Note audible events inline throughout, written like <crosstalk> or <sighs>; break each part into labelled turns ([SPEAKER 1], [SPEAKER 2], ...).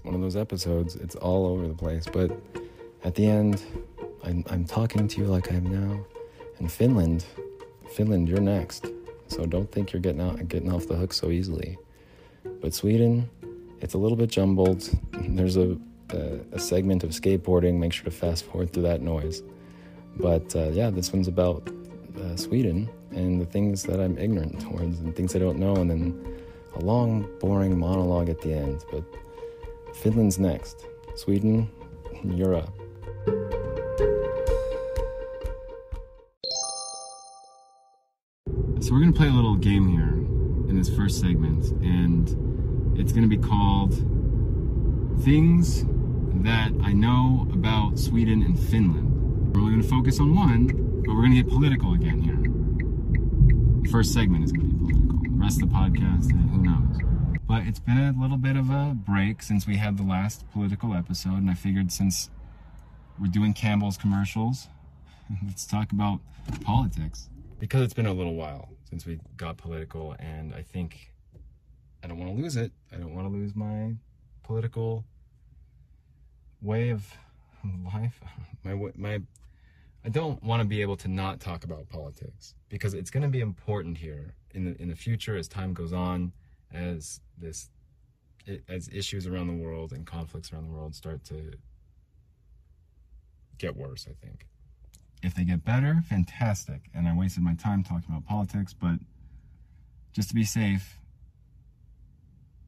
[SPEAKER 1] It's one of those episodes. It's all over the place. But at the end, I'm, I'm talking to you like I am now. And Finland, Finland, you're next. So don't think you're getting out getting off the hook so easily. But Sweden, it's a little bit jumbled. <laughs> There's a, a, a segment of skateboarding. Make sure to fast forward through that noise. But uh, yeah, this one's about uh, Sweden and the things that I'm ignorant towards and things I don't know, and then a long, boring monologue at the end. But Finland's next. Sweden, you're up. So we're gonna play a little game here in this first segment, and it's gonna be called Things That I Know About Sweden and Finland. We're only gonna focus on one, but we're gonna get political again here. The first segment is gonna be political. The rest of the podcast, eh, who knows? But it's been a little bit of a break since we had the last political episode, and I figured since we're doing Campbell's commercials, <laughs> let's talk about politics. Because it's been a little while since we got political, and I think I don't want to lose it. I don't want to lose my political way of <laughs> life. <laughs> My my I don't want to be able to not talk about politics because it's going to be important here in the in the future as time goes on, as this as issues around the world and conflicts around the world start to get worse. I think. If they get better, fantastic. And I wasted my time talking about politics, but just to be safe,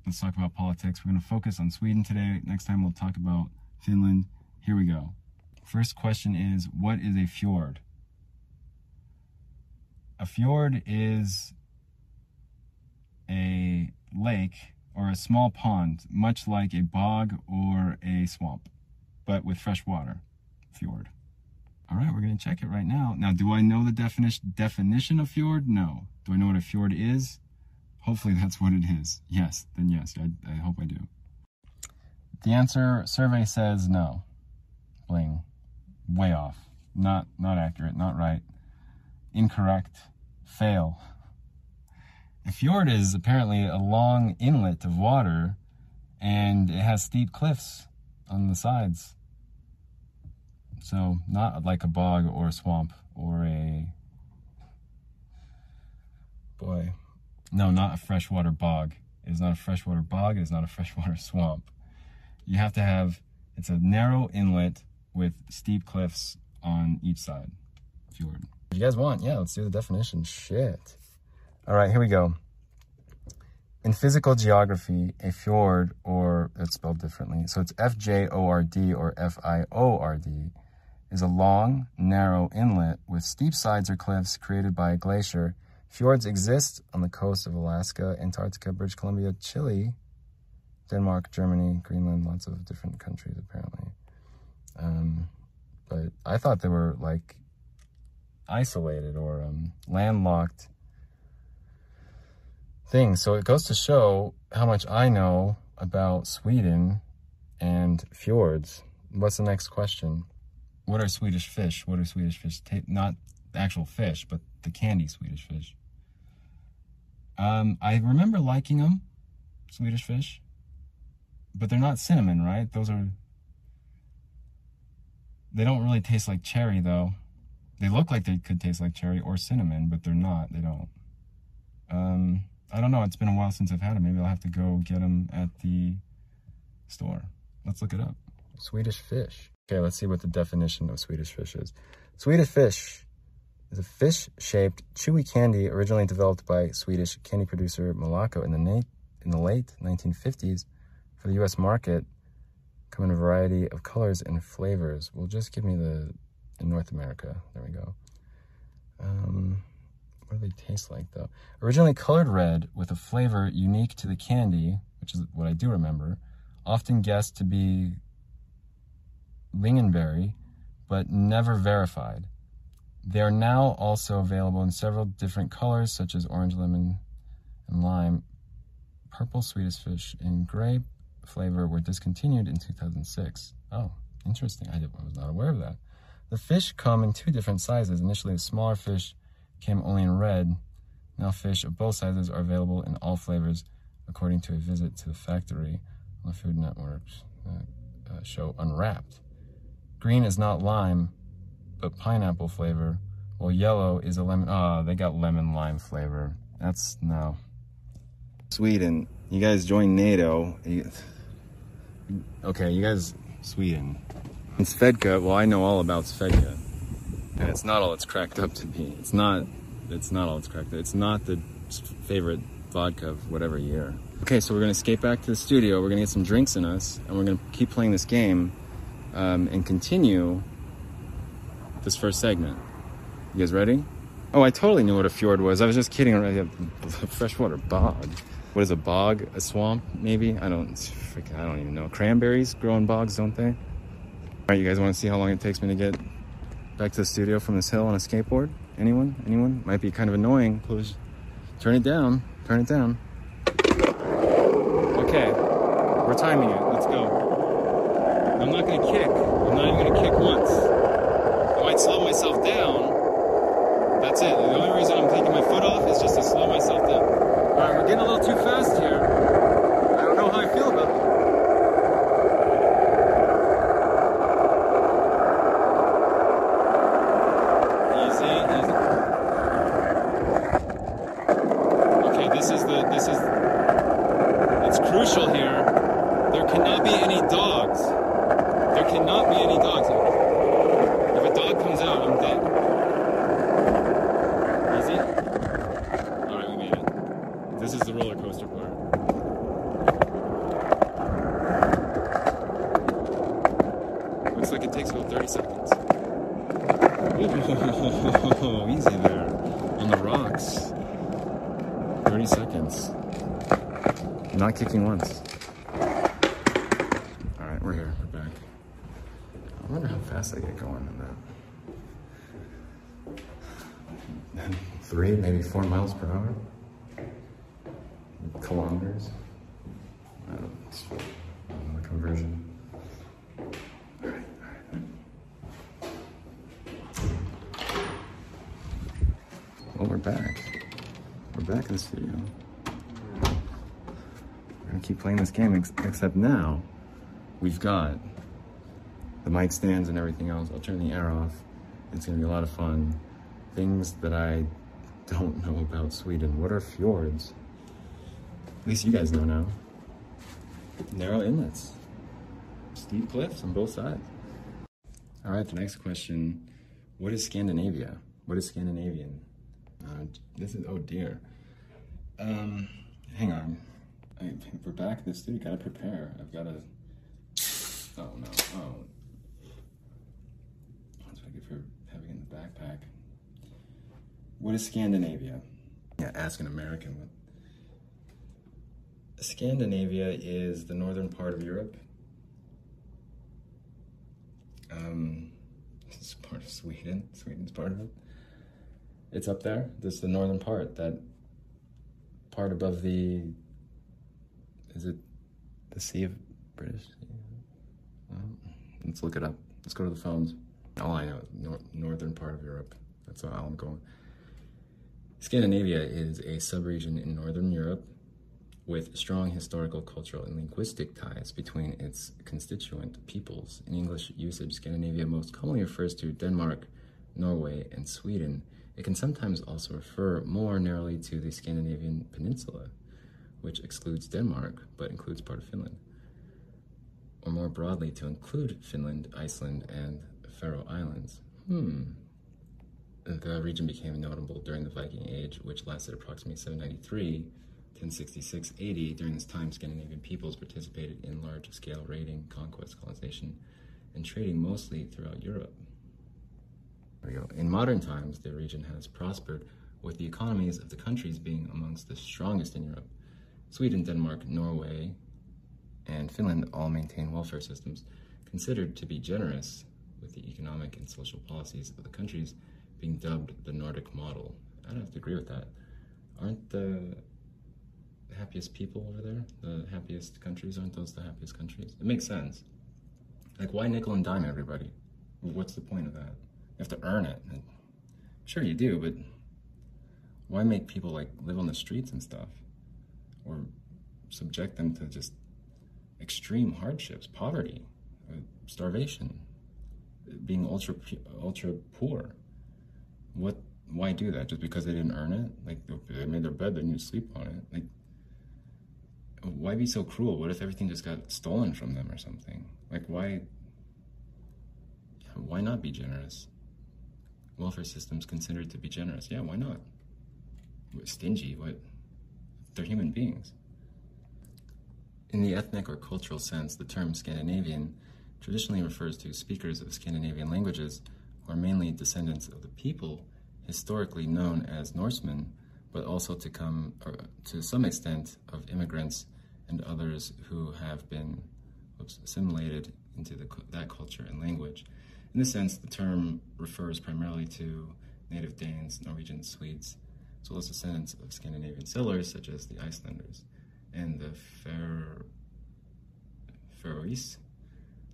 [SPEAKER 1] let's talk about politics. We're going to focus on Sweden today. Next time, we'll talk about Finland. Here we go. First question is What is a fjord? A fjord is a lake or a small pond, much like a bog or a swamp, but with fresh water. Fjord. All right, we're to check it right now. Now, do I know the definition definition of fjord? No. Do I know what a fjord is? Hopefully that's what it is. Yes, then yes, I, I hope I do. The answer survey says no. Bling. Way off. Not not accurate, not right. Incorrect. Fail. A fjord is apparently a long inlet of water and it has steep cliffs on the sides. So, not like a bog or a swamp or a. Boy. No, not a freshwater bog. It is not a freshwater bog. It is not a freshwater <laughs> swamp. You have to have. It's a narrow inlet with steep cliffs on each side. Fjord. If you guys want, yeah, let's do the definition. Shit. All right, here we go. In physical geography, a fjord, or it's spelled differently, so it's F J O R D or F I O R D, is a long, narrow inlet with steep sides or cliffs created by a glacier. Fjords exist on the coast of Alaska, Antarctica, British Columbia, Chile, Denmark, Germany, Greenland, lots of different countries apparently. Um, but I thought they were like isolated or um, landlocked So it goes to show how much I know about Sweden and fjords. What's the next question? what are Swedish fish? What are Swedish fish? Ta- not actual fish, but the candy Swedish fish. Um, I remember liking them, Swedish fish, but they're not cinnamon, right? Those are. They don't really taste like cherry, though. They look like they could taste like cherry or cinnamon, but they're not. They don't. Um, I don't know. It's been a while since I've had them. Maybe I'll have to go get them at the store. Let's look it up. Swedish fish. Okay, let's see what the definition of Swedish fish is. Swedish fish is a fish-shaped, chewy candy originally developed by Swedish candy producer Malaco in the, in the late 1950s for the U.S. market. Come in a variety of colors and flavors. Well, just give me the in North America. There we go. Um, what do they taste like though? Originally colored red with a flavor unique to the candy, which is what I do remember, often guessed to be lingonberry, but never verified. They are now also available in several different colors, such as orange, lemon, and lime. Purple Swedish fish and gray flavor were discontinued in 2006. Oh, interesting. I, I was not aware of that. The fish come in two different sizes. Initially, the smaller fish came only in red. Now, fish of both sizes are available in all flavors, according to a visit to the factory on the Food Network's uh, uh, show Unwrapped. Green is not lime, but pineapple flavor, while yellow is a lemon. Oh, they got lemon lime flavor. That's no. Sweden, you guys joined NATO. Okay, you guys, Sweden. And Svedka, well, I know all about Svedka. And it's not all it's cracked up to be. It's not, it's not all it's cracked up. It's not the favorite vodka of whatever year. Okay, so we're gonna skate back to the studio. We're gonna get some drinks in us, and we're gonna keep playing this game um, and continue this first segment. You guys ready? Oh, I totally knew what a fjord was. I was just kidding. A <laughs> freshwater bog. What is a bog? A swamp, maybe? I don't. Freaking, I don't even know. Cranberries grow in bogs, don't they? All right, you guys want to see how long it takes me to get back to the studio from this hill on a skateboard? Anyone? Anyone? Might be kind of annoying. Please turn it down. Turn it down. Okay, we're timing it. Let's go. I'm not gonna kick. I'm not even gonna kick once. I might slow myself down. That's it. The only reason I'm taking my foot off is just to slow myself down. All right, we're getting a little too fast here. I don't know how I feel about it. Easy, easy. Okay, this is the this is it's crucial here. There cannot be any dogs. There cannot be any dogs. If a dog comes out, I'm dead. Easy? Alright, we made it. This is the roller coaster part. Looks like it takes about 30 seconds. Ooh, easy there. On the rocks. 30 seconds. Not kicking once. Alright, we're here. We're back. I wonder how fast I get going in that. <sighs> Three, maybe four miles per hour? Kilometers? I don't know. I don't know the conversion. Alright, alright. Well, we're back. We're back in the studio. We're gonna keep playing this game, ex- except now we've got the mic stands and everything else. I'll turn the air off. It's gonna be a lot of fun. Things that I don't know about Sweden. What are fjords? At least you guys know now. Narrow inlets, steep cliffs on both sides. All right, the next question. What is Scandinavia? What is Scandinavian? Uh, this is, oh dear. Um, hang on. <laughs> I, we're back in the studio. Gotta prepare. I've gotta. Oh no. Oh. That's what I get for having in the backpack. What is Scandinavia? Yeah, ask an American. What... Scandinavia is the northern part of Europe. Um, this is part of Sweden. Sweden's part of it. It's up there. This is the northern part. That part above the. Is it the Sea of British? Well, let's look it up. Let's go to the phones. All I know is nor- northern part of Europe. That's all I'm going. Scandinavia is a subregion in northern Europe with strong historical, cultural, and linguistic ties between its constituent peoples. In English usage, Scandinavia most commonly refers to Denmark, Norway, and Sweden. It can sometimes also refer more narrowly to the Scandinavian Peninsula, which excludes Denmark but includes part of Finland, or more broadly to include Finland, Iceland, and Faroe Islands. Hmm. The region became notable during the Viking Age, which lasted approximately 793 1066 AD. During this time, Scandinavian peoples participated in large scale raiding, conquest, colonization, and trading mostly throughout Europe. In modern times, the region has prospered, with the economies of the countries being amongst the strongest in Europe. Sweden, Denmark, Norway, and Finland all maintain welfare systems considered to be generous, with the economic and social policies of the countries being dubbed the Nordic model. I don't have to agree with that. Aren't the happiest people over there the happiest countries? Aren't those the happiest countries? It makes sense. Like, why nickel and dime everybody? What's the point of that? You have to earn it. And sure, you do, but why make people like live on the streets and stuff, or subject them to just extreme hardships, poverty, uh, starvation, being ultra ultra poor. What? Why do that? Just because they didn't earn it? Like they made their bed, they need to sleep on it. Like, why be so cruel? What if everything just got stolen from them or something? Like, why? Why not be generous? Welfare systems considered to be generous. Yeah, why not? Stingy? What? They're human beings. In the ethnic or cultural sense, the term Scandinavian traditionally refers to speakers of Scandinavian languages who are mainly descendants of the people historically known as Norsemen, but also to come to some extent of immigrants and others who have been oops, assimilated into the, that culture and language. In this sense, the term refers primarily to native Danes, Norwegians, Swedes, as well as descendants of Scandinavian settlers such as the Icelanders and the Faroese.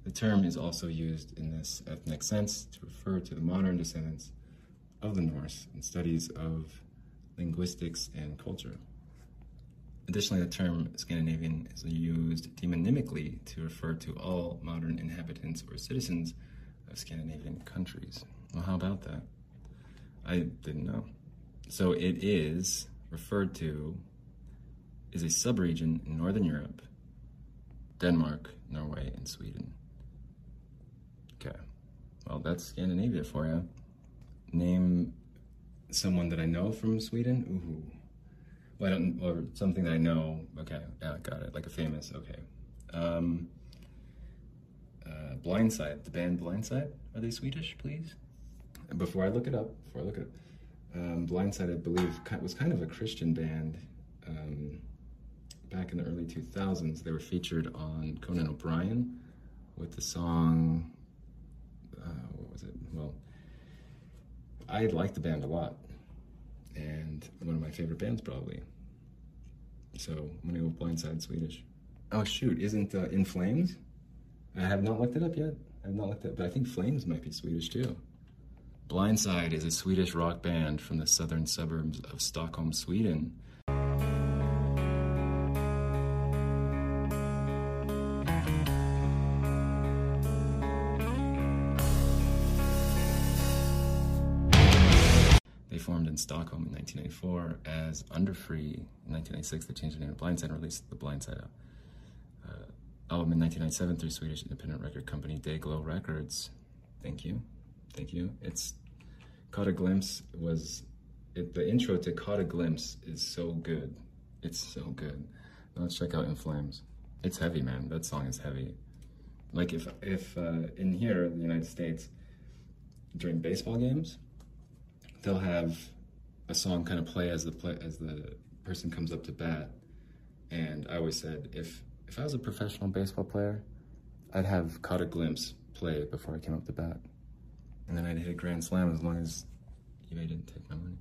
[SPEAKER 1] The term is also used in this ethnic sense to refer to the modern descendants of the Norse in studies of linguistics and culture. Additionally, the term Scandinavian is used demonymically to refer to all modern inhabitants or citizens of Scandinavian countries. Well, how about that? I didn't know. So it is referred to is a subregion in Northern Europe, Denmark, Norway, and Sweden. Okay, well, that's Scandinavia for you. Name someone that I know from Sweden. Ooh. Well, I don't, or something that I know. Okay, yeah, got it. Like a famous. Okay. Um, uh, Blindside, the band Blindside. Are they Swedish, please? Before I look it up, before I look it up, um, Blindside, I believe, was kind of a Christian band. Um, back in the early 2000s, they were featured on Conan O'Brien with the song. Uh, what was it? Well, I like the band a lot, and one of my favorite bands probably. So I'm gonna go with Blindside Swedish. Oh shoot, isn't uh, In Flames? I have not looked it up yet. I have not looked it up, but I think Flames might be Swedish too. Blindside is a Swedish rock band from the southern suburbs of Stockholm, Sweden. They formed in Stockholm in 1994 as Underfree. In 1996, they changed their name to Blindside and released the Blindside uh, album in 1997 through Swedish independent record company Day-Glo Records. Thank you. Thank you. It's Caught a Glimpse was it, the intro to Caught a Glimpse is so good. It's so good. let's check out In Flames. It's heavy, man. That song is heavy. Like if if uh, in here in the United States during baseball games, they'll have a song kind of play as the play as the person comes up to bat. And I always said if if I was a professional baseball player, I'd have Caught a Glimpse play before I came up to bat and then I'd hit a grand slam as long as eBay didn't take my money.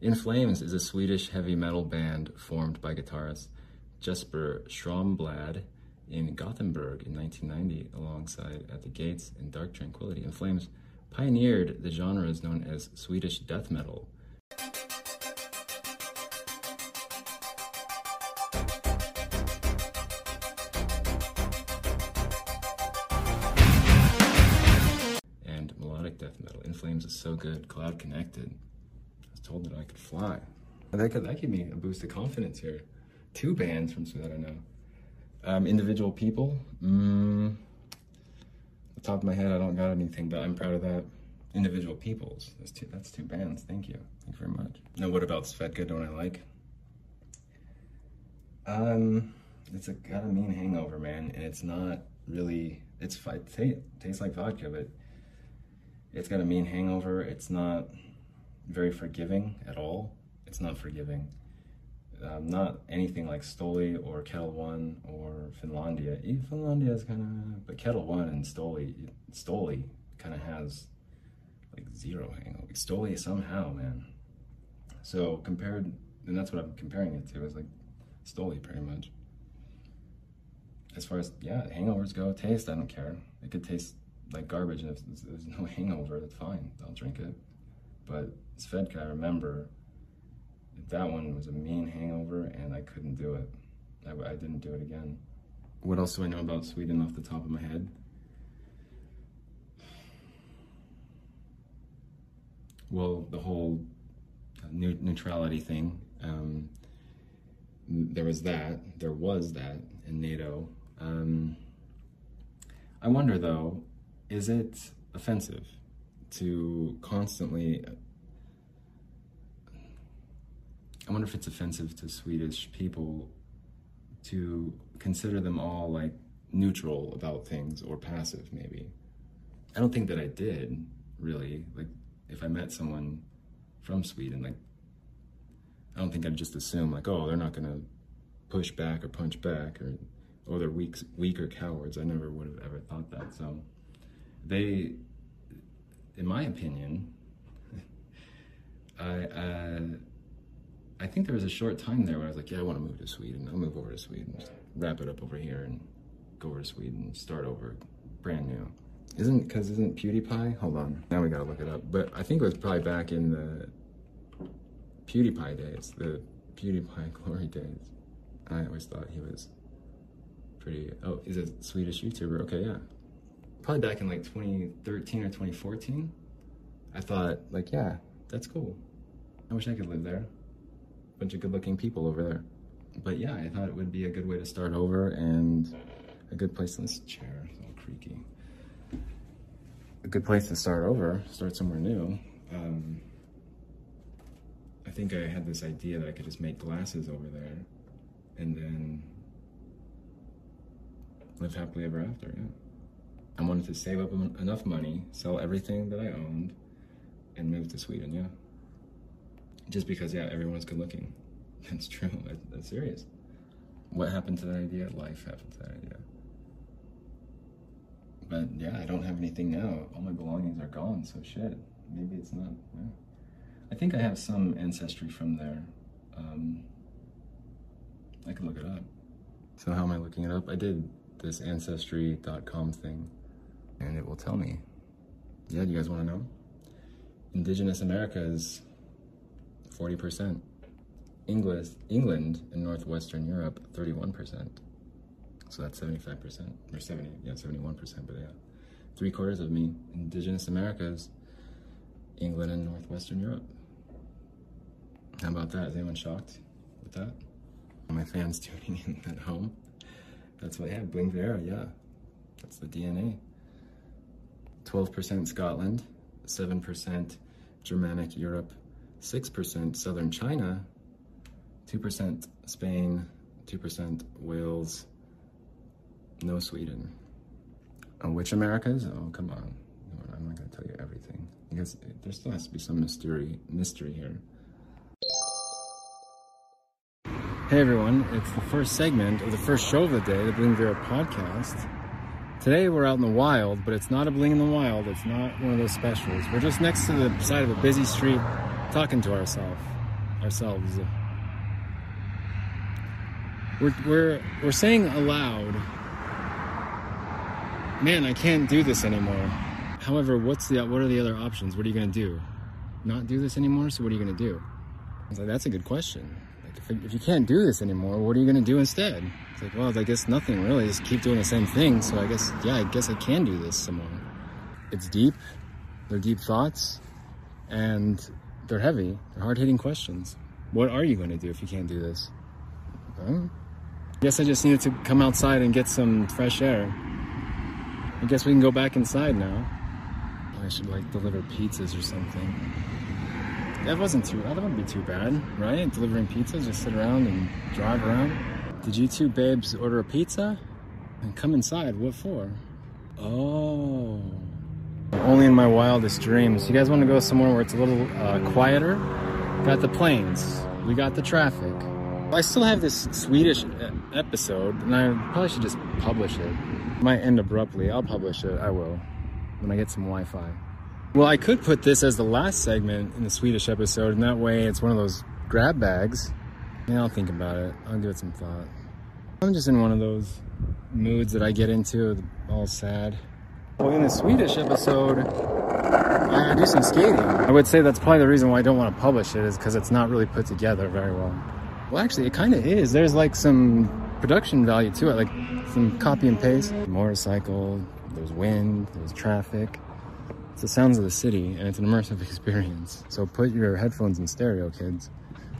[SPEAKER 1] In Flames is a Swedish heavy metal band formed by guitarist Jesper Stromblad in Gothenburg in 1990 alongside At the Gates and Dark Tranquillity. In Flames pioneered the genres known as Swedish death metal good, cloud connected. I was told that I could fly. That could that gave me a boost of confidence here. Two bands from so that I know. Um, individual people. Mm, the top of my head, I don't got anything, but I'm proud of that. Individual peoples. That's two. That's two bands. Thank you. Thank you very much. Now, what about Svedka? Don't I like? Um, it's a got a mean hangover, man, and it's not really. It's it tastes like vodka, but it's got a mean hangover. It's not very forgiving at all. It's not forgiving. Um, not anything like Stoli or Ketel One or Finlandia. Even Finlandia is kind of, but Ketel One and Stoli, Stoli kind of has like zero hangover. Stoli somehow, man. So compared, and that's what I'm comparing it to, is like Stoli pretty much. As far as, yeah, hangovers go, taste, I don't care. It could taste like garbage, and if there's no <laughs> hangover, that's fine. I'll drink it. But Svedka, I remember that one was a mean hangover, and I couldn't do it. I, I didn't do it again. what else do I know about Sweden off the top of my head? Well, the whole neutrality thing. Um, there was that. There was that in NATO. Um, I wonder, though, is it offensive to constantly I wonder if it's offensive to Swedish people to consider them all like neutral about things or passive, maybe. I don't think that I did, really. Like, if I met someone from Sweden, like, I don't think I'd just assume, like, oh, they're not gonna push back or punch back or, oh, they're weak, weak or cowards. I never would have ever thought that. So, they, in my opinion, <laughs> I, uh, I think there was a short time there where I was like, yeah, I want to move to Sweden. I'll move over to Sweden, just wrap it up over here and go over to Sweden, start over, brand new. Isn't, because isn't PewDiePie? Hold on, now we gotta look it up. But I think it was probably back in the PewDiePie days, the PewDiePie <laughs> glory days. I always thought he was pretty, oh, he's a Swedish YouTuber, okay, yeah. Probably back in like 2013 or 2014. I thought, like, yeah, that's cool. I wish I could live there bunch of good looking people over there. But yeah, I thought it would be a good way to start over and a good place. This chair all creaky. A good place to start over, start somewhere new. Um, I think I had this idea that I could just make glasses over there and then live happily ever after, yeah. I wanted to save up enough money, sell everything that I owned, and move to Sweden, yeah. Just because, yeah, everyone's good looking. <laughs> That's true. <laughs> That's serious. What happened to that idea? Life happened to that idea. But yeah, I don't have anything now. All my belongings are gone, so shit. Maybe it's not. Yeah. I think I have some ancestry from there. Um, I can look it up. So how am I looking it up? I did this ancestry.com thing, and it will tell me. Yeah, you guys want to know? Indigenous Americas 40%. English, England and Northwestern Europe, 31%. So that's 75%, or 70, yeah, 71%, but yeah. Three quarters of me, indigenous Americas, England and Northwestern Europe. How about that? Is anyone shocked with that? My fans <laughs> tuning in at home. That's what, yeah, Bling Viera, yeah. That's the DNA. 12% Scotland, 7% Germanic Europe, 6% southern China, 2% Spain, 2% Wales, no Sweden. Oh, which Americas? Oh, come on. I'm not going to tell you everything. Because there still has to be some mystery, mystery here. Hey everyone, it's the first segment of the first show of the day, the Bling Viera podcast. Today we're out in the wild, but it's not a Bling in the Wild. It's not one of those specials. We're just next to the side of a busy street talking to ourselves. Ourselves. We're, we're, we're saying aloud, man, I can't do this anymore. However, what's the, what are the other options? What are you going to do? Not do this anymore? So what are you going to do? Like, that's a good question. Like, if, if you can't do this anymore, what are you going to do instead? It's like, well, I guess nothing really. Just keep doing the same thing. So I guess, yeah, I guess I can do this some more. It's deep. They're deep thoughts. And they're heavy. They're hard-hitting questions. What are you going to do if you can't do this? I guess I just needed to come outside and get some fresh air. I guess we can go back inside now. I should like deliver pizzas or something. That wasn't too, that wouldn't be too bad, right? Delivering pizzas, just sit around and drive around. Did you two babes order a pizza? And come inside, what for? Oh. Only in my wildest dreams. You guys want to go somewhere where it's a little uh, quieter? Got the planes. We got the traffic. I still have this Swedish episode, and I probably should just publish it. Might end abruptly. I'll publish it. I will when I get some Wi-Fi. Well, I could put this as the last segment in the Swedish episode, and that way it's one of those grab bags. Yeah, I'll think about it. I'll give it some thought. I'm just in one of those moods that I get into, all sad. Well, in the Swedish episode, I do some skating. I would say that's probably the reason why I don't want to publish it is because it's not really put together very well. Well, actually, it kind of is. There's like some production value to it. Like some copy and paste. Motorcycle, there's wind, there's traffic. It's the sounds of the city and it's an immersive <laughs> experience. So put your headphones in stereo, kids.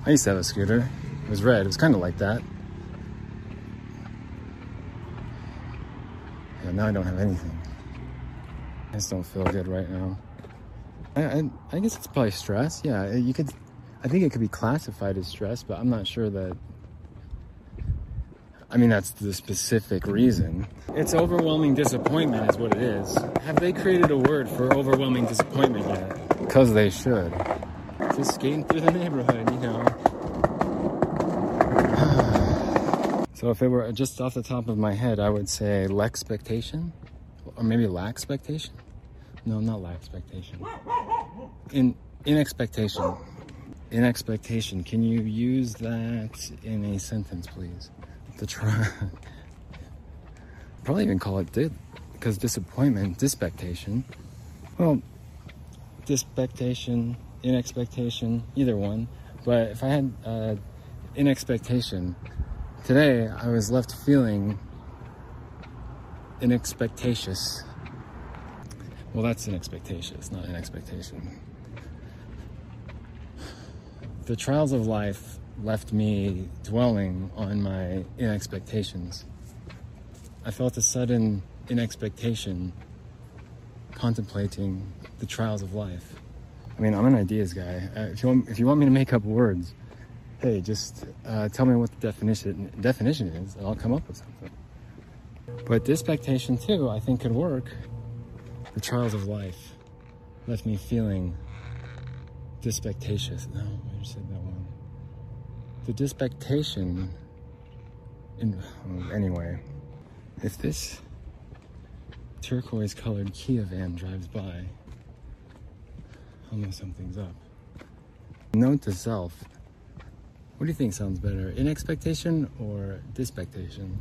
[SPEAKER 1] I used to have a scooter. It was red. It was kind of like that. Yeah, now I don't have anything. I just don't feel good right now. I, I, I guess it's probably stress. Yeah, you could. I think it could be classified as stress, but I'm not sure that. I mean, that's the specific reason. It's overwhelming disappointment, is what it is. Have they created a word for overwhelming disappointment yet? Because they should. Just skating through the neighborhood, you know. So if it were just off the top of my head, I would say lack expectation, or maybe lack expectation. No, not lack expectation. In in expectation. In expectation. Can you use that in a sentence, please? The try. <laughs> Probably even call it did, because disappointment, dispectation. Well, dispectation, in expectation, either one. But if I had uh, in expectation, today I was left feeling inexpectatious. Well, that's an expectation. Not an expectation. The trials of life left me dwelling on my inexpectations. I felt a sudden inexpectation contemplating the trials of life. I mean, I'm an ideas guy. Uh, if, you want, if you want me to make up words, hey, just uh, tell me what the definition definition is, and I'll come up with something. But dispectation too, I think could work the trials of life left me feeling dispectatious. No, I just said that one. The dispectation, in, anyway, if this turquoise colored Kia van drives by, I'll know something's up. Note to self, what do you think sounds better, in expectation or dispectation?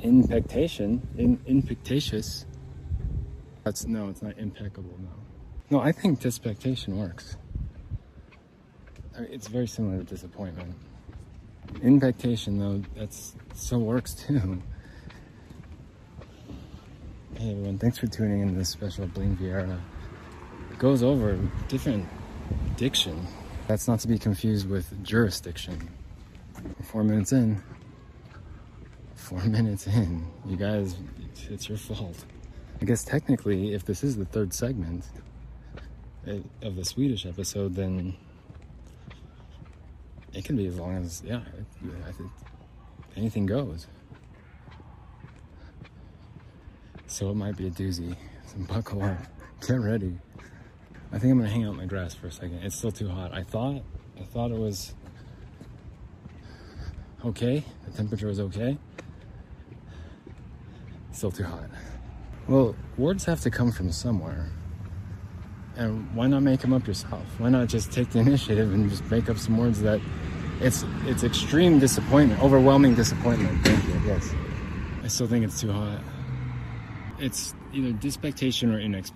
[SPEAKER 1] Impectation, in, impectatious that's no, it's not impeccable. No, no. I think dispectation works. I mean, it's very similar to disappointment. Impectation, though, that's so works too. Hey everyone, thanks for tuning in to this special Bling Viera. It goes over different diction. That's not to be confused with jurisdiction. Four minutes in. Four <laughs> minutes in. You guys, it's your fault. I guess technically, if this is the third segment eh, of the Swedish episode, then it can be as long as yeah. I think anything goes. So it might be a doozy. So buckle up, <laughs> get ready. I think I'm gonna hang out my grass for a second. It's still too hot. I thought I thought it was okay. The temperature was okay. Still too hot. Well, words have to come from somewhere. And why not make them up yourself? Why not just take the <laughs> initiative and just make up some words that it's it's extreme disappointment, overwhelming disappointment. Thank you. Yes. I still think it's too hot. It's either dispectation or inex.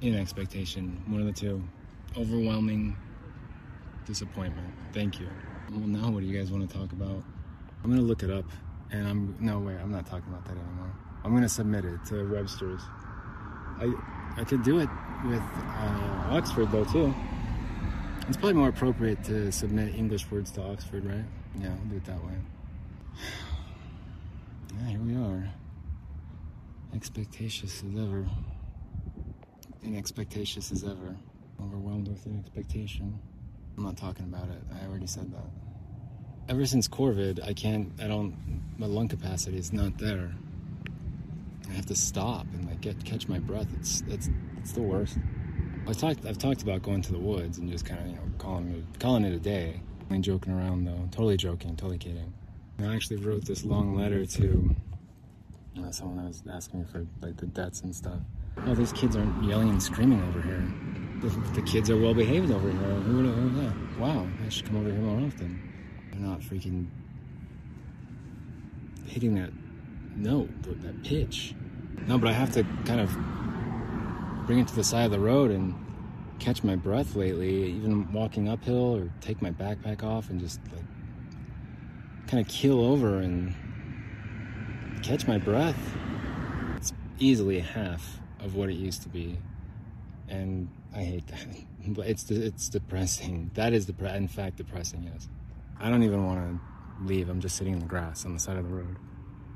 [SPEAKER 1] Dang it. expectation. One of the two. Overwhelming disappointment. Thank you. Well, now what do you guys want to talk about? I'm gonna look it up and I'm no way I'm not talking about that anymore. I'm gonna submit it to Webster's. I I could do it with uh, Oxford though too. It's probably more appropriate to submit English words to Oxford, right? Yeah, I'll do it that way. <sighs> Yeah, here we are. Expectatious as ever. Inexpectatious as ever. Overwhelmed with expectation. I'm not talking about it. I already said that ever since Corvid, I can't, I don't, my lung capacity is not there. I have to stop and like get catch my breath. It's it's it's the worst. I've talked I've talked about going to the woods and just kind of you know calling it calling it a day. I mean joking around though, totally joking, totally kidding. I actually wrote this long letter to uh, someone that was asking me for like the debts and stuff. Oh, these kids aren't yelling and screaming over here. The, the kids are well behaved over here. Who? Wow, I should come over here more often. They're not freaking hitting that note, that pitch. No, but I have to kind of bring it to the side of the road and catch my breath lately, even walking uphill or take my backpack off and just like kind of keel over and catch my breath. It's easily half of what it used to be, and I hate that. <laughs> But it's it's depressing. That is the in fact depressing. Yes, I don't even want to leave. I'm just sitting in the grass on the side of the road.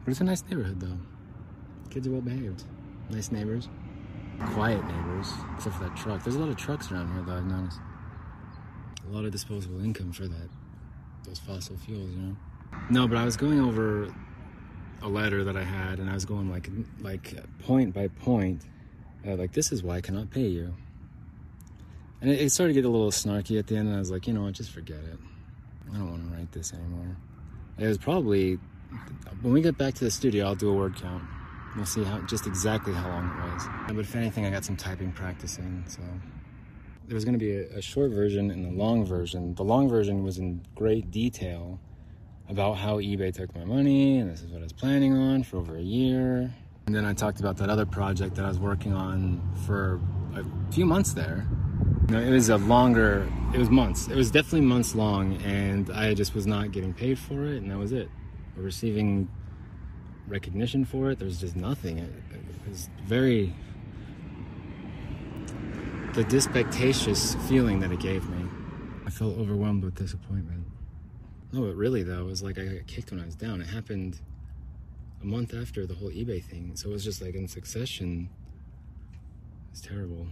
[SPEAKER 1] But it's a nice neighborhood though. Kids are well behaved. Nice neighbors. Quiet neighbors, except for that truck. There's a lot of trucks around here though, I've noticed. A lot of disposable income for that those fossil fuels, you know. No, but I was going over a letter that I had, and I was going like like point by point, uh, like this is why I cannot pay you. And it, it, started to get a little snarky at the end, and I was like, you know what, just forget it. I don't want to write this anymore. It was probably when we get back to the studio, I'll do a word count. We'll see how just exactly how long it was. But if anything, I got some typing practice in, so there was going to be a, a, short version and a long version. The long version was in great detail about how eBay took my money, and this is what I was planning on for over a year. And then I talked about that other project that I was working on for a few months there. You know, it was a longer, it was months. It was definitely months long, and I just was not getting paid for it, and that was it. Receiving recognition for it, there's just nothing. It, it was very the dispectatious feeling that it gave me. I felt overwhelmed with disappointment. No, but really though, it was like I got kicked when I was down. It happened a month after the whole eBay thing, so it was just like in succession. It's terrible.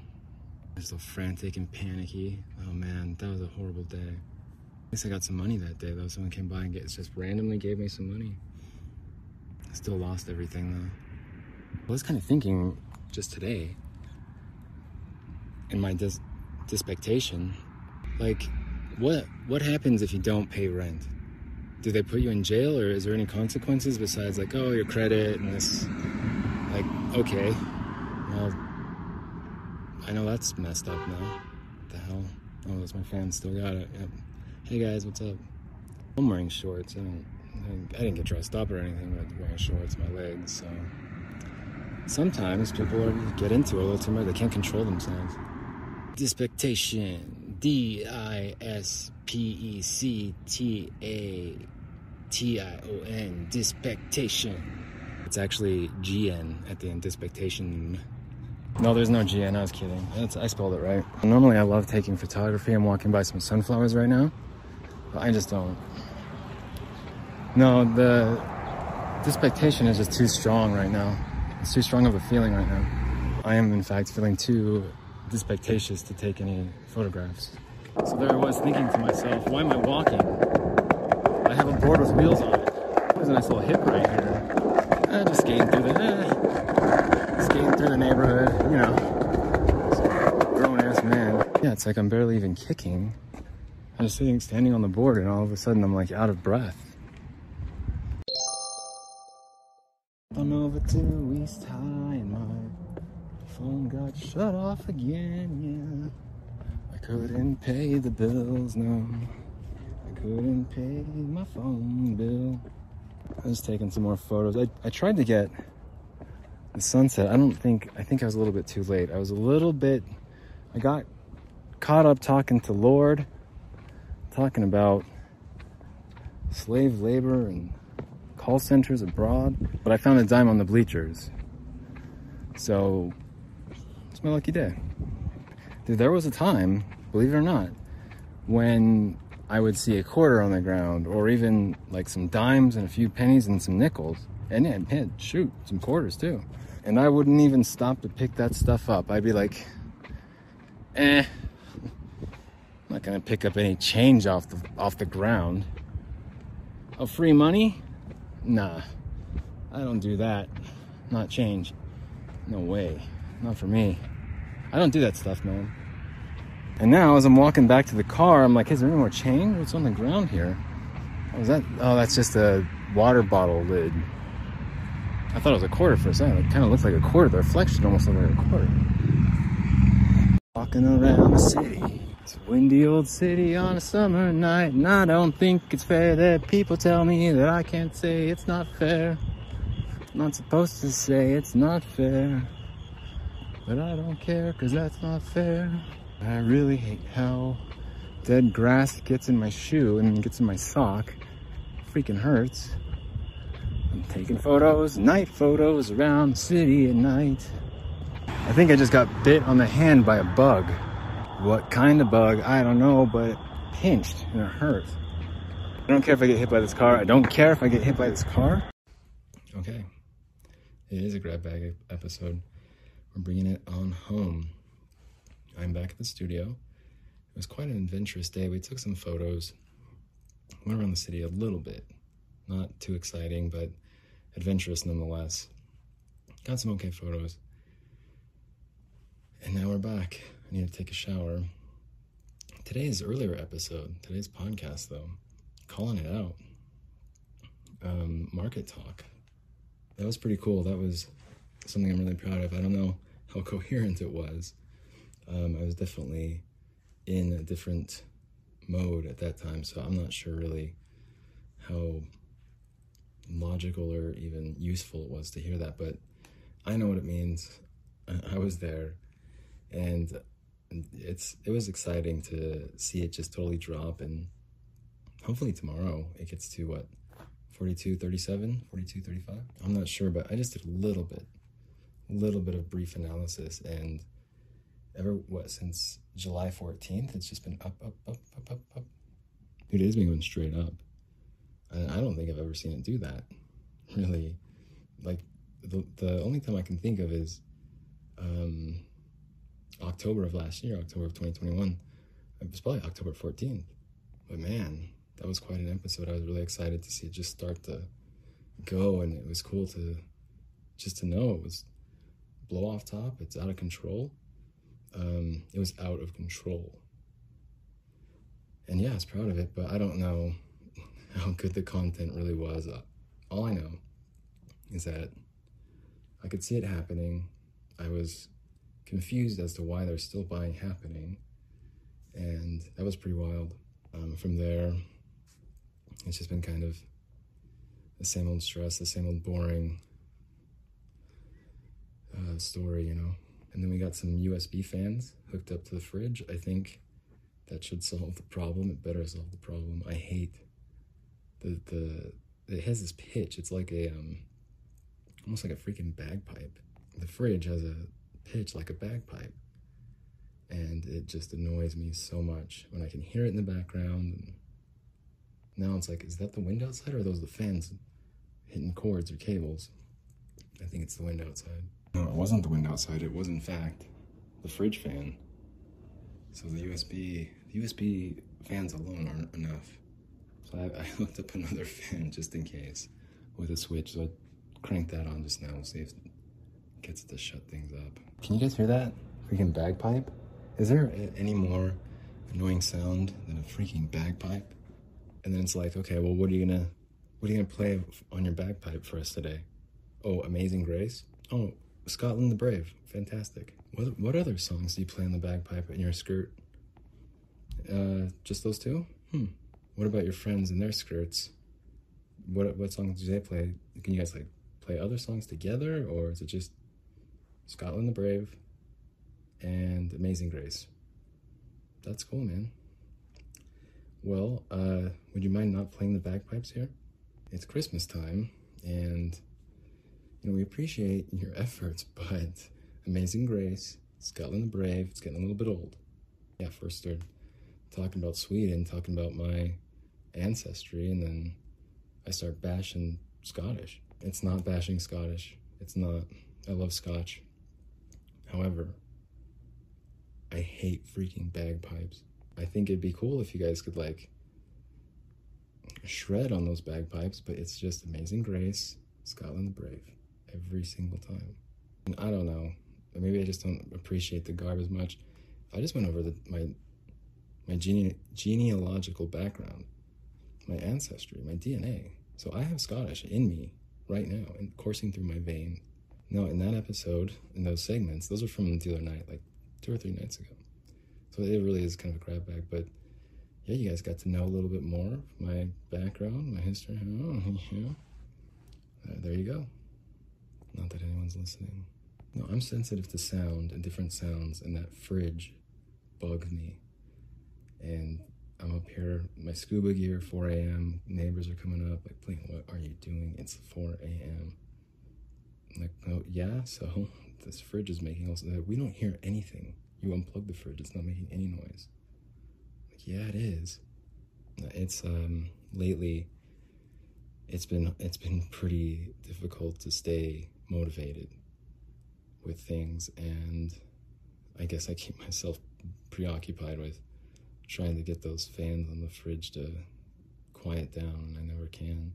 [SPEAKER 1] I was so frantic and panicky. Oh man, that was a horrible day. At least I got some money that day though. Someone came by and get, just randomly gave me some money. I still lost everything though. I was kind of thinking just today in my dis- dispectation, like, what what happens if you don't pay rent? Do they put you in jail, or is there any consequences besides like, oh, your credit and this? Like, okay, well, I know that's messed up now. What the hell? Oh, that's my fan. Still got it. Yep. Hey guys, what's up? I'm wearing shorts. I don't. I didn't get dressed up or anything, but I'm wearing shorts, my legs. So sometimes people are, get into it a little too much. They can't control themselves. Dispectation. D I S P E C T A T I O N. Dispectation. It's actually G N at the end. Dispectation. No, there's no GN. I was kidding. I spelled it right. Normally, I love taking photography. I'm walking by some sunflowers right now, but I just don't. No, the dispectation is just too strong right now. It's too strong of a feeling right now. I am, in fact, feeling too dispectatious to take any photographs. So there I was thinking to myself, why am I walking? I have a board with wheels on it. There's a nice little hip right here. Eh, just skating through the, eh, skating through the neighborhood, you know. Grown ass man. Yeah, it's like I'm barely even kicking. I'm just sitting, standing on the board and all of a sudden I'm like out of breath. On over to East High and my phone got shut off again, yeah. Couldn't pay the bills, no. I couldn't pay my phone bill. I was taking some more photos. I, I tried to get the sunset. I don't think, I think I was a little bit too late. I was a little bit, I got caught up talking to Lord, talking about slave labor and call centers abroad, but I found a dime on the bleachers. So it's my lucky day. Dude, there was a time, believe it or not, when I would see a quarter on the ground or even like some dimes and a few pennies and some nickels. And yeah, shoot, some quarters too. And I wouldn't even stop to pick that stuff up. I'd be like, eh, I'm not gonna pick up any change off the off the ground. Oh, free money? Nah, I don't do that. Not change. No way. Not for me. I don't do that stuff, man. And now, as I'm walking back to the car, I'm like, is there any more change? What's on the ground here? Oh, is that? Oh, that's just a water bottle lid. I thought it was a quarter for a second. It kind of looked like a quarter. The reflection almost looked like a quarter. Walking around the city. It's a windy old city on a summer night. And I don't think it's fair that people tell me that I can't say it's not fair. I'm not supposed to say it's not fair. But I don't care, cause that's not fair. I really hate how dead grass gets in my shoe and gets in my sock freaking hurts. I'm taking photos, night photos around the city at night. I think I just got bit on the hand by a bug. What kind of bug? I don't know, but pinched and it hurts. I don't care if I get hit by this car. I don't care if I get hit by this car. Okay. It is a grab bag episode. We're bringing it on home. I'm back at the studio. It was quite an adventurous day. We took some photos, went around the city a little bit. Not too exciting, but adventurous nonetheless. Got some okay photos. And now we're back. I need to take a shower. Today's earlier episode, today's podcast, though, calling it out. Um, market talk. That was pretty cool. That was something I'm really proud of. I don't know how <laughs> coherent it was. Um, I was definitely in a different mode at that time, so I'm not sure really how logical or even useful it was to hear that, but I know what it means. <laughs> I was there, and it's it was exciting to see it just totally drop, and hopefully tomorrow it gets to what 42, 37, 42, 35. I'm not sure, but I just did a little bit, a little bit of brief analysis, and ever what since July 14th, it's just been up, up, up, up, up, up. Dude, it has been going straight up. I don't think I've ever seen it do that. <laughs> Really, like the the only time I can think of is um, October of last year, October of 2021. It was probably October 14th. But man, that was quite an episode. I was really excited to see it just start to go, and it was cool to just to know it was blow off top. It's out of control. Um, it was out of control. And yeah, I was proud of it, but I don't know <laughs> how good the content really was. Uh, all I know is that I could see it happening. I was confused as to why there's still buying happening, and that was pretty wild. Um, from there, it's just been kind of the same old stress, the same old boring uh, story, you know. And then we got some USB fans hooked up to the fridge. I think that should solve the problem. It better solve the problem. I hate the the it has this pitch. It's like a um almost like a freaking bagpipe. The fridge has a pitch like a bagpipe. And it just annoys me so much when I can hear it in the background. Now it's like, is that the wind outside or are those the fans hitting cords or cables? I think it's the wind outside. No, it wasn't the wind outside. It was, in fact, the fridge fan. So the USB, the USB fans alone aren't enough. So I, I <laughs> hooked up another fan just in case with a switch. So I cranked that on just now. We'll see if it gets to shut things up. Can you guys hear that? Freaking bagpipe? Is there any more annoying sound than a freaking bagpipe? And then it's like, okay, well, what are you gonna, what are you gonna play on your bagpipe for us today? Oh, Amazing Grace. Oh, Scotland the Brave. Fantastic. What what other songs do you play on the bagpipe in your skirt? Uh, just those two? Hmm. What about your friends and their skirts? What what songs do they play? Can you guys like play other songs together, or is it just Scotland the Brave and Amazing Grace? That's cool, man. Well, uh, would you mind not playing the bagpipes here? It's Christmas time, and you know we appreciate your efforts, but Amazing Grace, Scotland the Brave, it's getting a little bit old. Yeah, first started talking about Sweden, talking about my ancestry, and then I start bashing Scottish. It's not bashing Scottish. It's not. I love Scotch. However, I hate freaking bagpipes. I think it'd be cool if you guys could like shred on those bagpipes, but it's just Amazing Grace, Scotland the Brave, every single time. And I don't know. Maybe I just don't appreciate the garb as much. I just went over the, my my gene, genealogical background my ancestry, my DNA. So I have Scottish in me right now and coursing through my veins. No, in that episode, in those segments, those are from the other night, like two or three nights ago. So it really is kind of a grab bag. But yeah, you guys got to know a little bit more of my background, my history. Oh, yeah. Uh, there you go. Not that anyone's listening. No, I'm sensitive to sound and different sounds, and that fridge bugs me. And I'm up here, my scuba gear, 4 a.m. Neighbors are coming up, like, what are you doing? It's 4 a.m. Like, oh, yeah, so <laughs> this fridge is making all that. we don't hear anything. You unplug the fridge, it's not making any noise. Like, yeah, it is. It's, um, lately, it's been, it's been pretty difficult to stay motivated with things, and I guess I keep myself preoccupied with trying to get those fans on the fridge to quiet down, and I never can.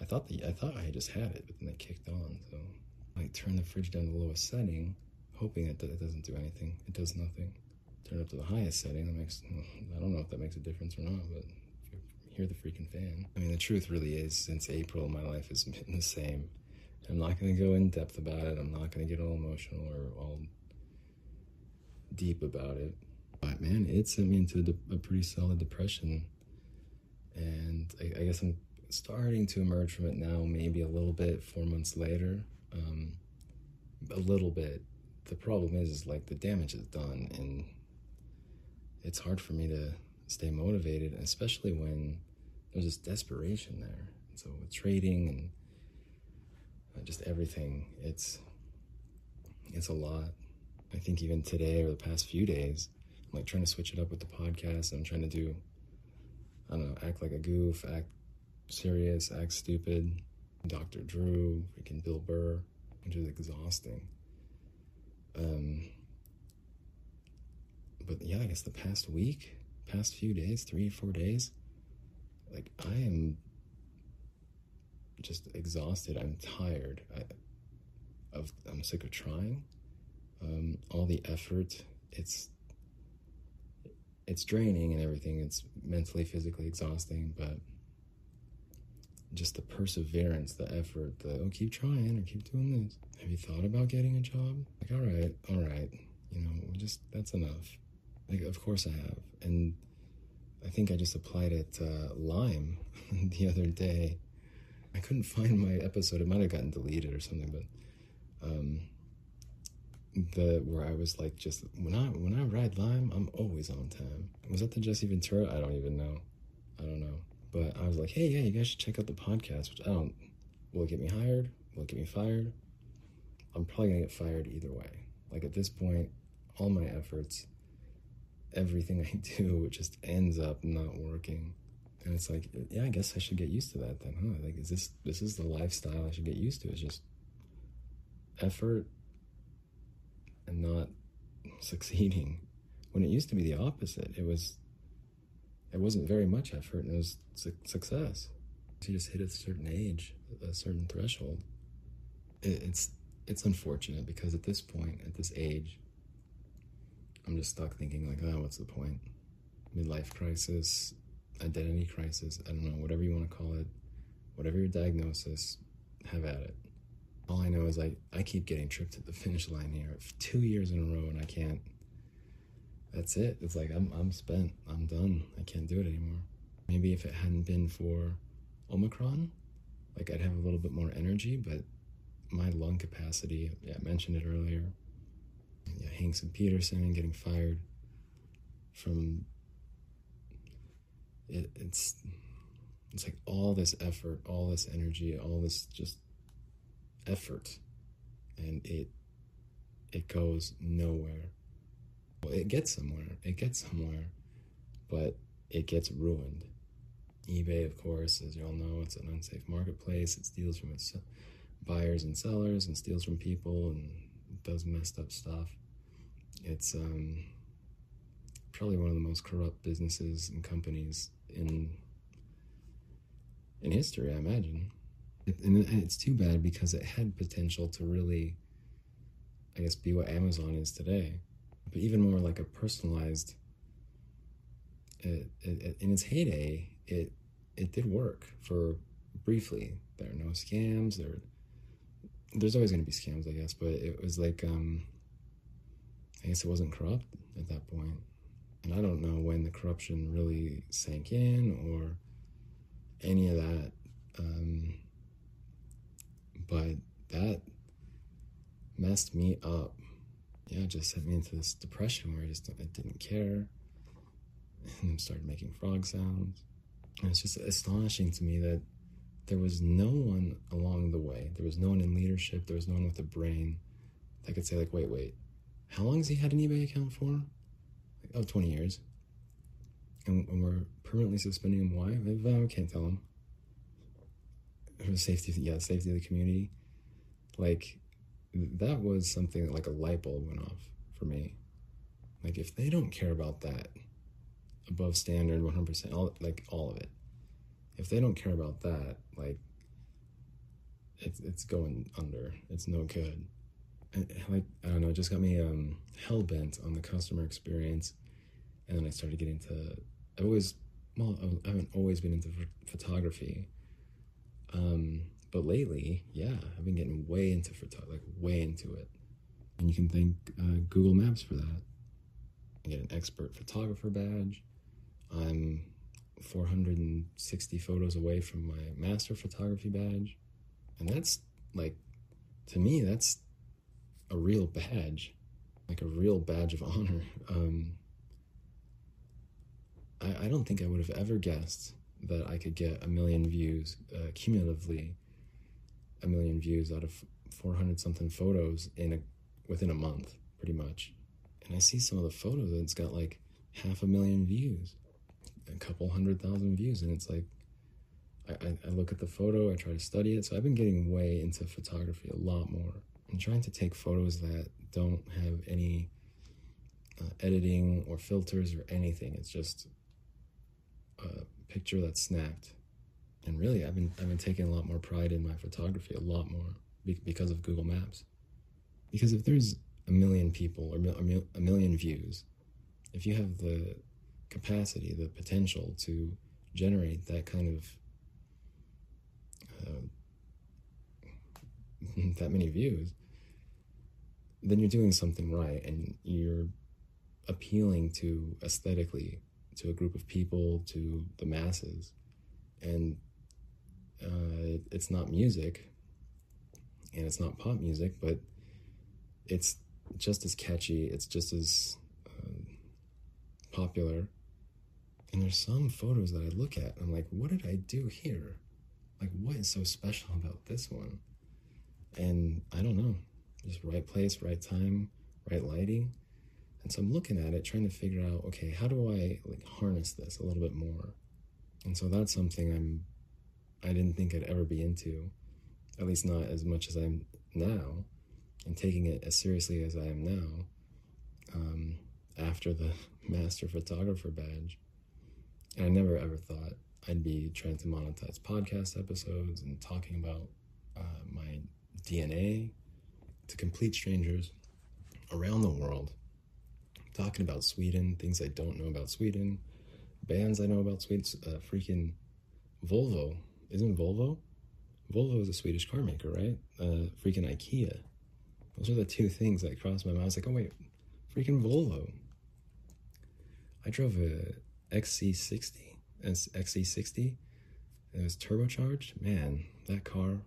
[SPEAKER 1] I thought the I thought I just had it, but then they kicked on. So I turn the fridge down to the lowest setting, hoping that it doesn't do anything. It does nothing. Turn it up to the highest setting. That makes I don't know if that makes a difference or not, but hear the freaking fan. I mean, the truth really is, since April, my life has been the same. I'm not going to go in depth about it. I'm not going to get all emotional or all deep about it. But man, it sent me into a pretty solid depression. And I, I, guess I'm starting to emerge from it now, maybe a little bit four months later. Um, a little bit. The problem is, is like the damage is done, and it's hard for me to stay motivated, especially when there's this desperation there. So with trading and just everything, it's it's a lot. I think even today or the past few days, I'm like trying to switch it up with the podcast. I'm trying to do, I don't know, act like a goof, act serious, act stupid. Dr. Drew, freaking Bill Burr, which is exhausting. Um, but yeah, I guess the past week, past few days, three, four days, like I am just exhausted. I'm tired. I, of I'm sick of trying. Um, all the effort, it's it's draining and everything. It's mentally, physically exhausting, but just the perseverance, the effort, the oh, keep trying or keep doing this. Have you thought about getting a job? Like, all right, all right, you know, just that's enough. Like, of course I have, and I think I just applied it uh, Lime <laughs> the other day. I couldn't <laughs> find my episode. It might have gotten deleted or something, but um, the where I was like, just when I when I ride Lime, I'm always on time. Was that the Jesse Ventura? I don't even know. I don't know. But I was like, hey, yeah, you guys should check out the podcast. Which I don't. Will it get me hired? Will it get me fired? I'm probably gonna get fired either way. Like at this point, all my efforts, everything <laughs> I do, just ends up not working. And it's like, yeah, I guess I should get used to that then, huh? Like, is this this is the lifestyle I should get used to? It's just effort and not <laughs> succeeding. When it used to be the opposite, it was it wasn't very much effort and it was su- success. You just hit a certain age, a certain threshold. It, it's it's unfortunate because at this point, at this age, I'm just stuck thinking like, oh, what's the point? Midlife crisis, identity crisis, I don't know, whatever you want to call it, whatever your diagnosis, have at it. All I know is I, I keep getting tripped at the finish line here two years in a row and I can't. That's it. It's like I'm, I'm spent. I'm done. I can't do it anymore. Maybe if it hadn't been for Omicron, like I'd have a little bit more energy, but my lung capacity, yeah, I mentioned it earlier. Yeah, Hanks and Peterson getting fired from it, it's it's like all this effort, all this energy, all this just effort and it it goes nowhere. Well it gets somewhere it gets somewhere but it gets ruined. ebay of course as you all know it's an unsafe marketplace. It steals from its buyers and sellers and steals from people and does messed up stuff. It's um, probably one of the most corrupt businesses and companies in in history i imagine and it's too bad because it had potential to really, I guess, be what Amazon is today, but even more like a personalized. It, it, in its heyday, it it did work for briefly. There are no scams. There, there's always going to be scams, I guess, but it was like, um, I guess it wasn't corrupt at that point, and I don't know when the corruption really sank in or any of that. Um, but that messed me up. Yeah, it just sent me into this depression where I just I didn't care, and started making frog sounds. And it's just astonishing to me that there was no one along the way. There was no one in leadership. There was no one with a brain that could say, like, wait, wait, how long has he had an eBay account for? Oh, 20 years. And, and we're permanently suspending him. Why? I can't tell him. For the safety, yeah, safety of the community. Like, that was something that, like, a light bulb went off for me. Like, if they don't care about that above standard 100%, all, like, all of it, if they don't care about that, like, it's, it's going under. It's no good like I don't know, it just got me um, hell bent on the customer experience, and then I started getting to. I've always, well, I haven't always been into photography, um, but lately, yeah, I've been getting way into photo, like way into it, and you can thank uh, Google Maps for that. I get an expert photographer badge. I'm 460 photos away from my master photography badge, and that's like, to me, that's a real badge, like a real badge of honor. Um, I, I don't think I would have ever guessed that I could get a million views uh, cumulatively, a million views out of 400 something photos in a within a month, pretty much. And I see some of the photos and it's got like half a million views, a couple hundred thousand views, and it's like I, I look at the photo, I try to study it. So I've been getting way into photography a lot more. I'm trying to take photos that don't have any uh, editing or filters or anything. It's just a picture that's snapped. And really, I've been I've been taking a lot more pride in my photography, a lot more because of Google Maps. Because if there's a million people or a million views, if you have the capacity, the potential to generate that kind of uh, that many views, then you're doing something right and you're appealing to aesthetically to a group of people, to the masses. And uh, it's not music and it's not pop music, but it's just as catchy, it's just as uh, popular. And there's some photos that I look at, I'm like, what did I do here? Like, what is so special about this one? And I don't know, just right place, right time, right lighting. And so I'm looking at it, trying to figure out, okay, how do I like harness this a little bit more? And so that's something I'm I didn't think I'd ever be into, at least not as much as I'm now, and taking it as seriously as I am now. Um, after the <laughs> master photographer badge, and I never ever thought I'd be trying to monetize podcast episodes and talking about uh, my DNA to complete strangers around the world, talking about Sweden, things I don't know about Sweden, bands I know about Sweden, uh, freaking Volvo. Isn't Volvo? Volvo is a Swedish car maker, right? Uh, freaking IKEA. Those are the two things that crossed my mind. I was like, oh wait, freaking Volvo. I drove a XC60, XC60. It was turbocharged. Man, that car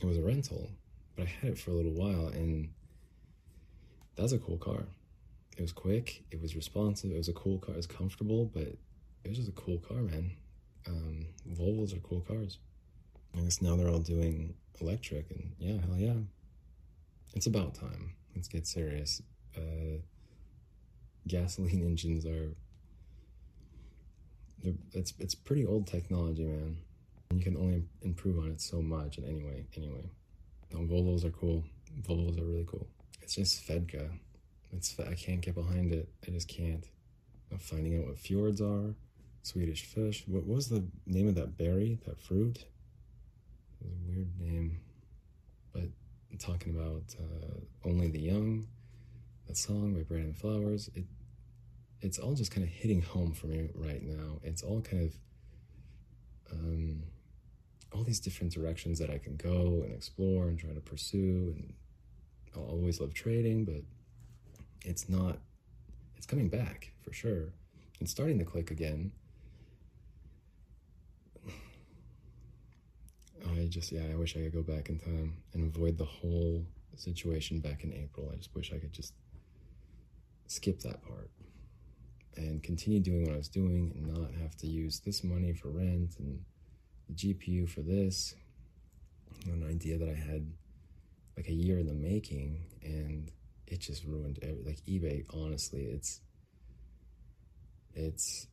[SPEAKER 1] it was a rental, but I had it for a little while, and that was a cool car. It was quick, it was responsive, it was a cool car, it was comfortable, but it was just a cool car, man. Um, Volvos are cool cars. I guess now they're all doing electric, and yeah, hell yeah. It's about time. Let's get serious. Uh, gasoline <laughs> engines are. It's it's pretty old technology, man. You can only improve on it so much. And anyway, anyway, no, Volvos are cool. Volvos are really cool. It's just Svedka. It's I can't get behind it. I just can't. I'm finding out what fjords are. Swedish fish. What was the name of that berry? That fruit? It was a weird name. But I'm talking about uh, only the young. That song by Brandon Flowers. It it's all just kind of hitting home for me right now. It's all kind of um, all these different directions that I can go and explore and try to pursue. And I'll always love trading, but it's not, it's coming back for sure. It's starting to click again. I just, yeah, I wish I could go back in time and avoid the whole situation back in April. I just wish I could just skip that part. and continue doing what I was doing and not have to use this money for rent and the GPU for this. An idea that I had like a year in the making and it just ruined every, like eBay honestly it's it's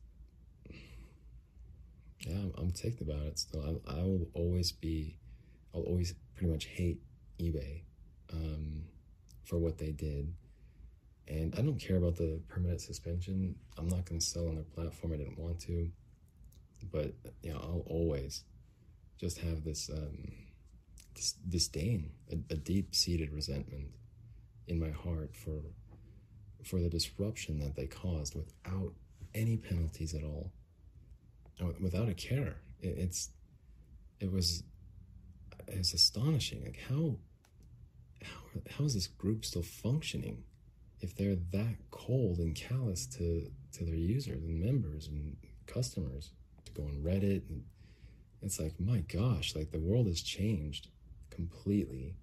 [SPEAKER 1] yeah I'm, I'm ticked about it still. I, I will always be I'll always pretty much hate eBay um, for what they did. And I don't care about the permanent suspension. I'm not going to sell on their platform. I didn't want to but you know I'll always just have this um, this disdain a, a deep-seated resentment in my heart for for the disruption that they caused without any penalties at all, without a care. It, it's it was it's astonishing. Like how how how is this group still functioning if they're that cold and callous to to their users and members and customers to go on Reddit and it's like my gosh, like the world has changed completely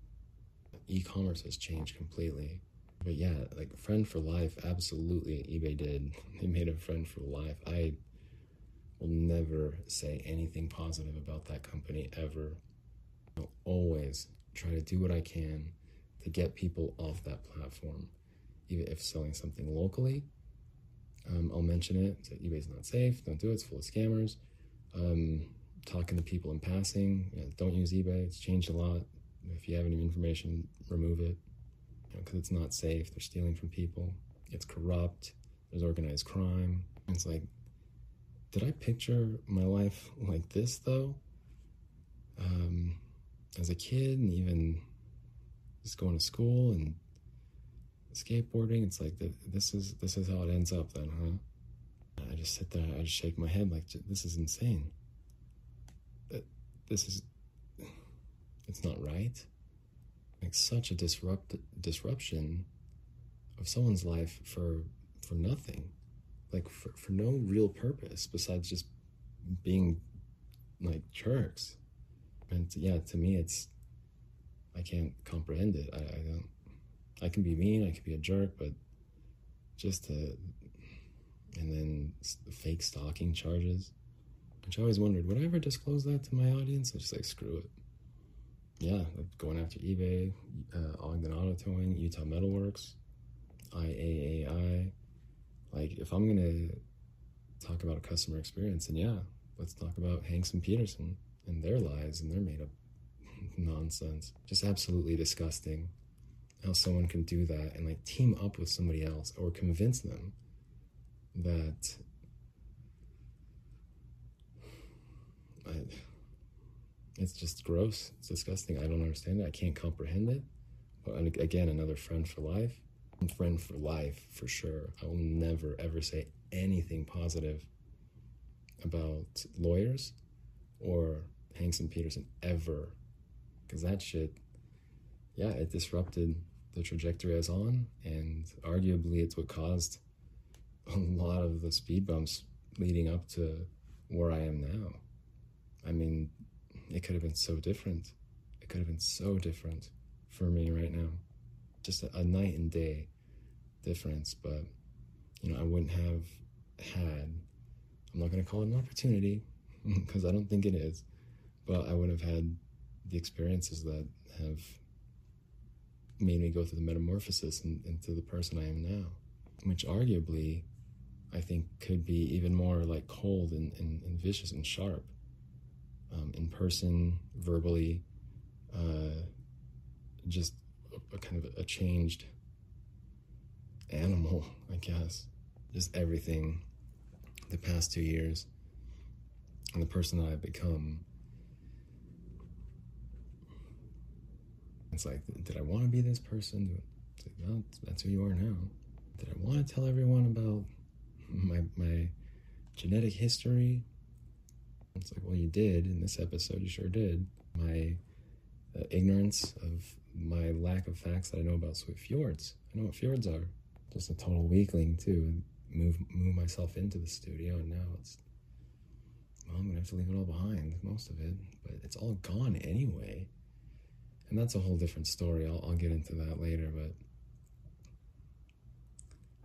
[SPEAKER 1] e-commerce has changed completely. But yeah, like friend for life, absolutely eBay did. <laughs> They made a friend for life. I will never say anything positive about that company ever. I'll always try to do what I can to get people off that platform. Even if selling something locally, um, I'll mention it. Say eBay's not safe. Don't do it. It's full of scammers. Um, talking to people in passing. You know, don't use eBay. It's changed a lot. If you have any information, remove it because you know, it's not safe. They're stealing from people. It's corrupt. There's organized crime. It's like, did I picture my life like this though? Um, as a kid, and even just going to school and skateboarding, it's like the, this is this is how it ends up. Then, huh? I just sit there. I just shake my head like this is insane. This is it's not right. Like such a disrupt disruption of someone's life for for nothing. Like for, for no real purpose besides just being like jerks. And yeah, to me it's I can't comprehend it. I, I don't I can be mean, I can be a jerk, but just to and then fake stalking charges. Which I always wondered, would I ever disclose that to my audience? I just like screw it yeah, going after eBay, uh, Ogden Auto Towing, Utah Metalworks, IAAI. Like, if I'm gonna talk about a customer experience, then yeah, let's talk about Hanks and Peterson and their lies and their made up <laughs> nonsense. Just absolutely disgusting how someone can do that and like team up with somebody else or convince them that I, it's just gross. It's disgusting. I don't understand it. I can't comprehend it. But again, another friend for life. Friend for life, for sure. I will never, ever say anything positive about lawyers or Hanks and Peterson ever. Because that shit, yeah, it disrupted the trajectory I was on. And arguably, it's what caused a lot of the speed bumps leading up to where I am now. I mean, it could have been so different. It could have been so different for me right now. Just a, a night and day difference, but you know, I wouldn't have had, I'm not going to call it an opportunity <laughs> because I don't think it is, but I would have had the experiences that have made me go through the metamorphosis and, into the person I am now, which arguably I think could be even more like cold and, and, and vicious and sharp um, in person, verbally, uh, just a, a kind of a changed animal, I guess. Just everything the past two years and the person that I've become. It's like, did I want to be this person? Like, well, that's who you are now. Did I want to tell everyone about my my genetic history? It's like, well, you did in this episode, you sure did. My uh, ignorance of my lack of facts that I know about Swift fjords. I know what fjords are. Just a total weakling too. Move move myself into the studio, and now it's. Well, I'm gonna have to leave it all behind, most of it, but it's all gone anyway. And that's a whole different story. I'll, I'll get into that later, but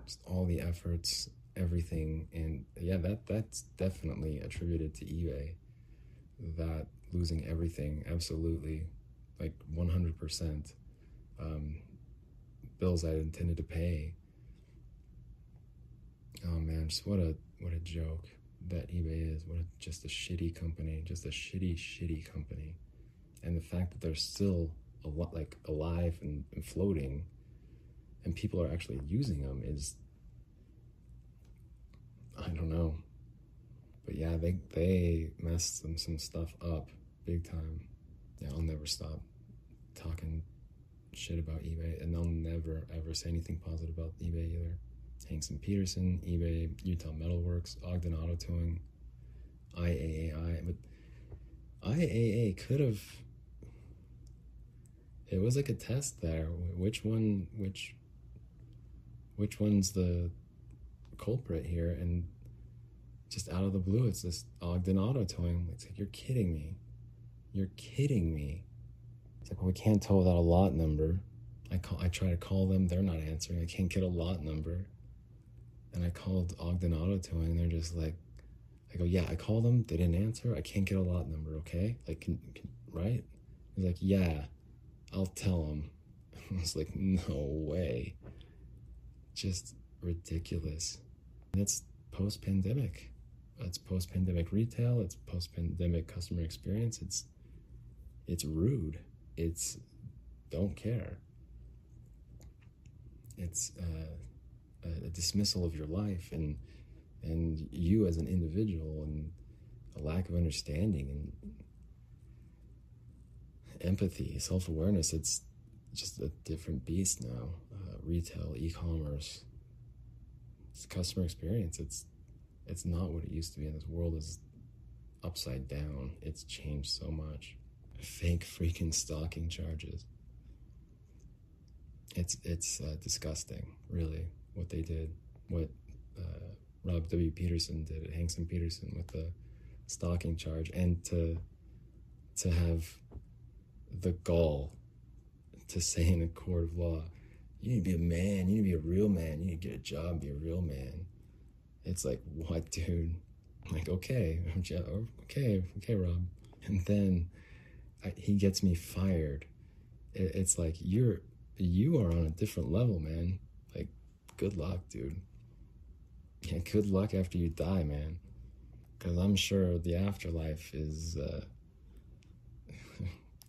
[SPEAKER 1] just all the efforts everything. And yeah that that's definitely attributed to ebay that losing everything absolutely like 100% um, bills i intended to pay. Oh man just what a what a joke that ebay is. What a, just a shitty company just a shitty shitty company and the fact that they're still a lot like alive and, and floating and people are actually using them is I don't know. But yeah, they they messed some some stuff up big time. Yeah, I'll never stop talking shit about eBay, and I'll never ever say anything positive about eBay either. Hanks and Peterson, eBay, Utah Metalworks, Ogden Auto Towing, IAAI, but IAA could have. It was like a test there. Which one? Which? Which one's the culprit here? And just out of the blue, it's this Ogden Auto Towing. It's like, you're kidding me. You're kidding me. It's like, well, we can't tow without a lot number. I call, I try to call them, they're not answering. I can't get a lot number. And I called Ogden Auto Towing, and they're just like, I go, yeah, I called them, they didn't answer. I can't get a lot number, okay? Like, can, can, right? He's like, yeah, I'll tell them. <laughs> I was like, no way. Just ridiculous. It's post pandemic it's post-pandemic retail it's post-pandemic customer experience it's it's rude it's don't care it's uh, a dismissal of your life and and you as an individual and a lack of understanding and empathy self-awareness it's just a different beast now uh, retail e-commerce customer experience it's it's not what it used to be, and this world is upside down. It's changed so much. Fake freaking stalking charges. It's it's uh, disgusting, really, what they did. What uh, Rob W. Peterson did at Hanks and Peterson with the stalking charge, and to to have the gall to say in a court of law, you need to be a man, you need to be a real man, you need to get a job, be a real man it's like, what, dude? I'm like, okay, okay, okay, Rob. And then I, he gets me fired. It, it's like, you're, you are on a different level, man. Like, good luck, dude. Yeah, good luck after you die, man. Because I'm sure the afterlife is, uh,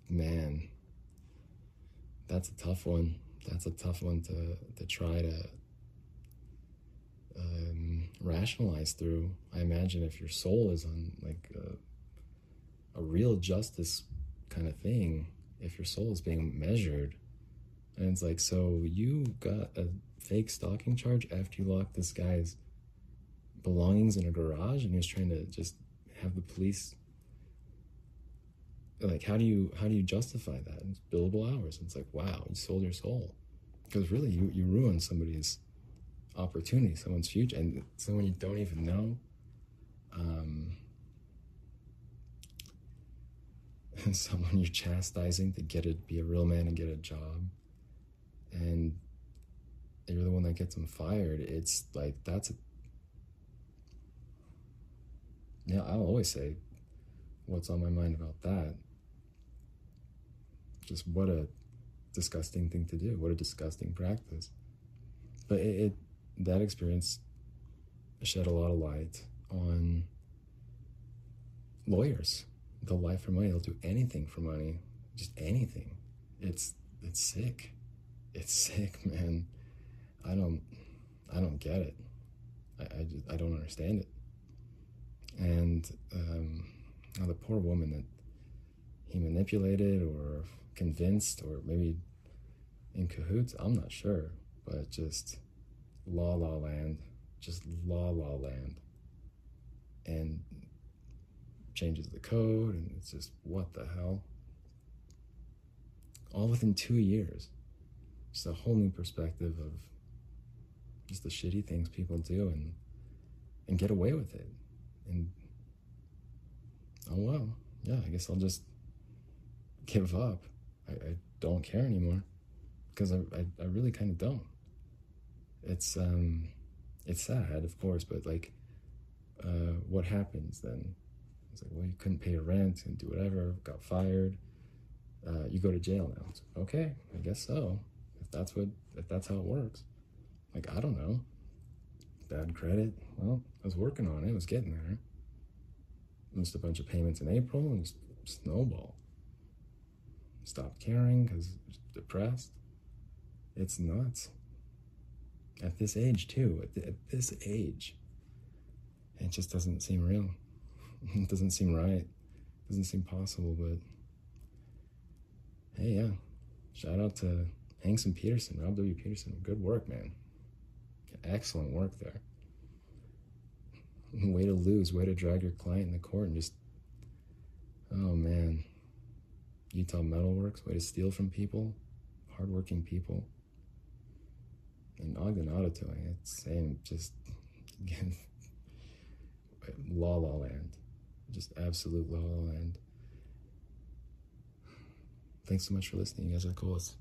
[SPEAKER 1] man, that's a tough one. That's a tough one to, to try to um, rationalize through. I imagine if your soul is on like a, a real justice kind of thing, if your soul is being measured, and it's like, so you got a fake stalking charge after you locked this guy's belongings in a garage, and he was trying to just have the police like how do you how do you justify that it's billable hours it's like wow you sold your soul because really you you ruined somebody's opportunity, someone's future, and someone you don't even know. Um, <laughs> someone you're chastising to get it, be a real man and get a job, and you're the one that gets them fired. It's like that's a yeah. I'll always say what's on my mind about that. Just what a disgusting thing to do. What a disgusting practice. But it, it that experience shed a lot of light on lawyers. They'll lie for money. They'll do anything for money, just anything. It's it's sick. It's <laughs> sick, man. I don't I don't get it. I I, just, I don't understand it. And um, the poor woman that he manipulated or convinced or maybe in cahoots, I'm not sure, but just La La Land, just La La Land, and changes the code, and it's just what the hell? All within two years. Just a whole new perspective of just the shitty things people do and and get away with it. And oh well, yeah, I guess I'll just give up. I, I don't care anymore because I, I, I really kind of don't it's um it's sad, of course, but like, uh, what happens then? It's like, well, you couldn't pay your rent and do whatever, got fired. Uh, you go to jail now. Okay, I guess so. If that's what, if that's how it works. Like, I don't know. Bad credit. Well, I was working on it. I was getting there. Missed a bunch of payments in April and just snowball. Stopped caring because depressed. It's nuts. At this age, too. At, th- at this age. It just doesn't seem real. <laughs> It doesn't seem right. It doesn't seem possible, but hey, yeah. Shout out to Hanks and Peterson, Rob W. Peterson. Good work, man. Excellent work there. Way to lose, way to drag your client in the court and just, oh man. Utah Metalworks, way to steal from people, hardworking people. And Ogden Auto Towing, it's saying just, again, <laughs> la la land. Just absolute la la land. Thanks so much for listening. You guys are the coolest.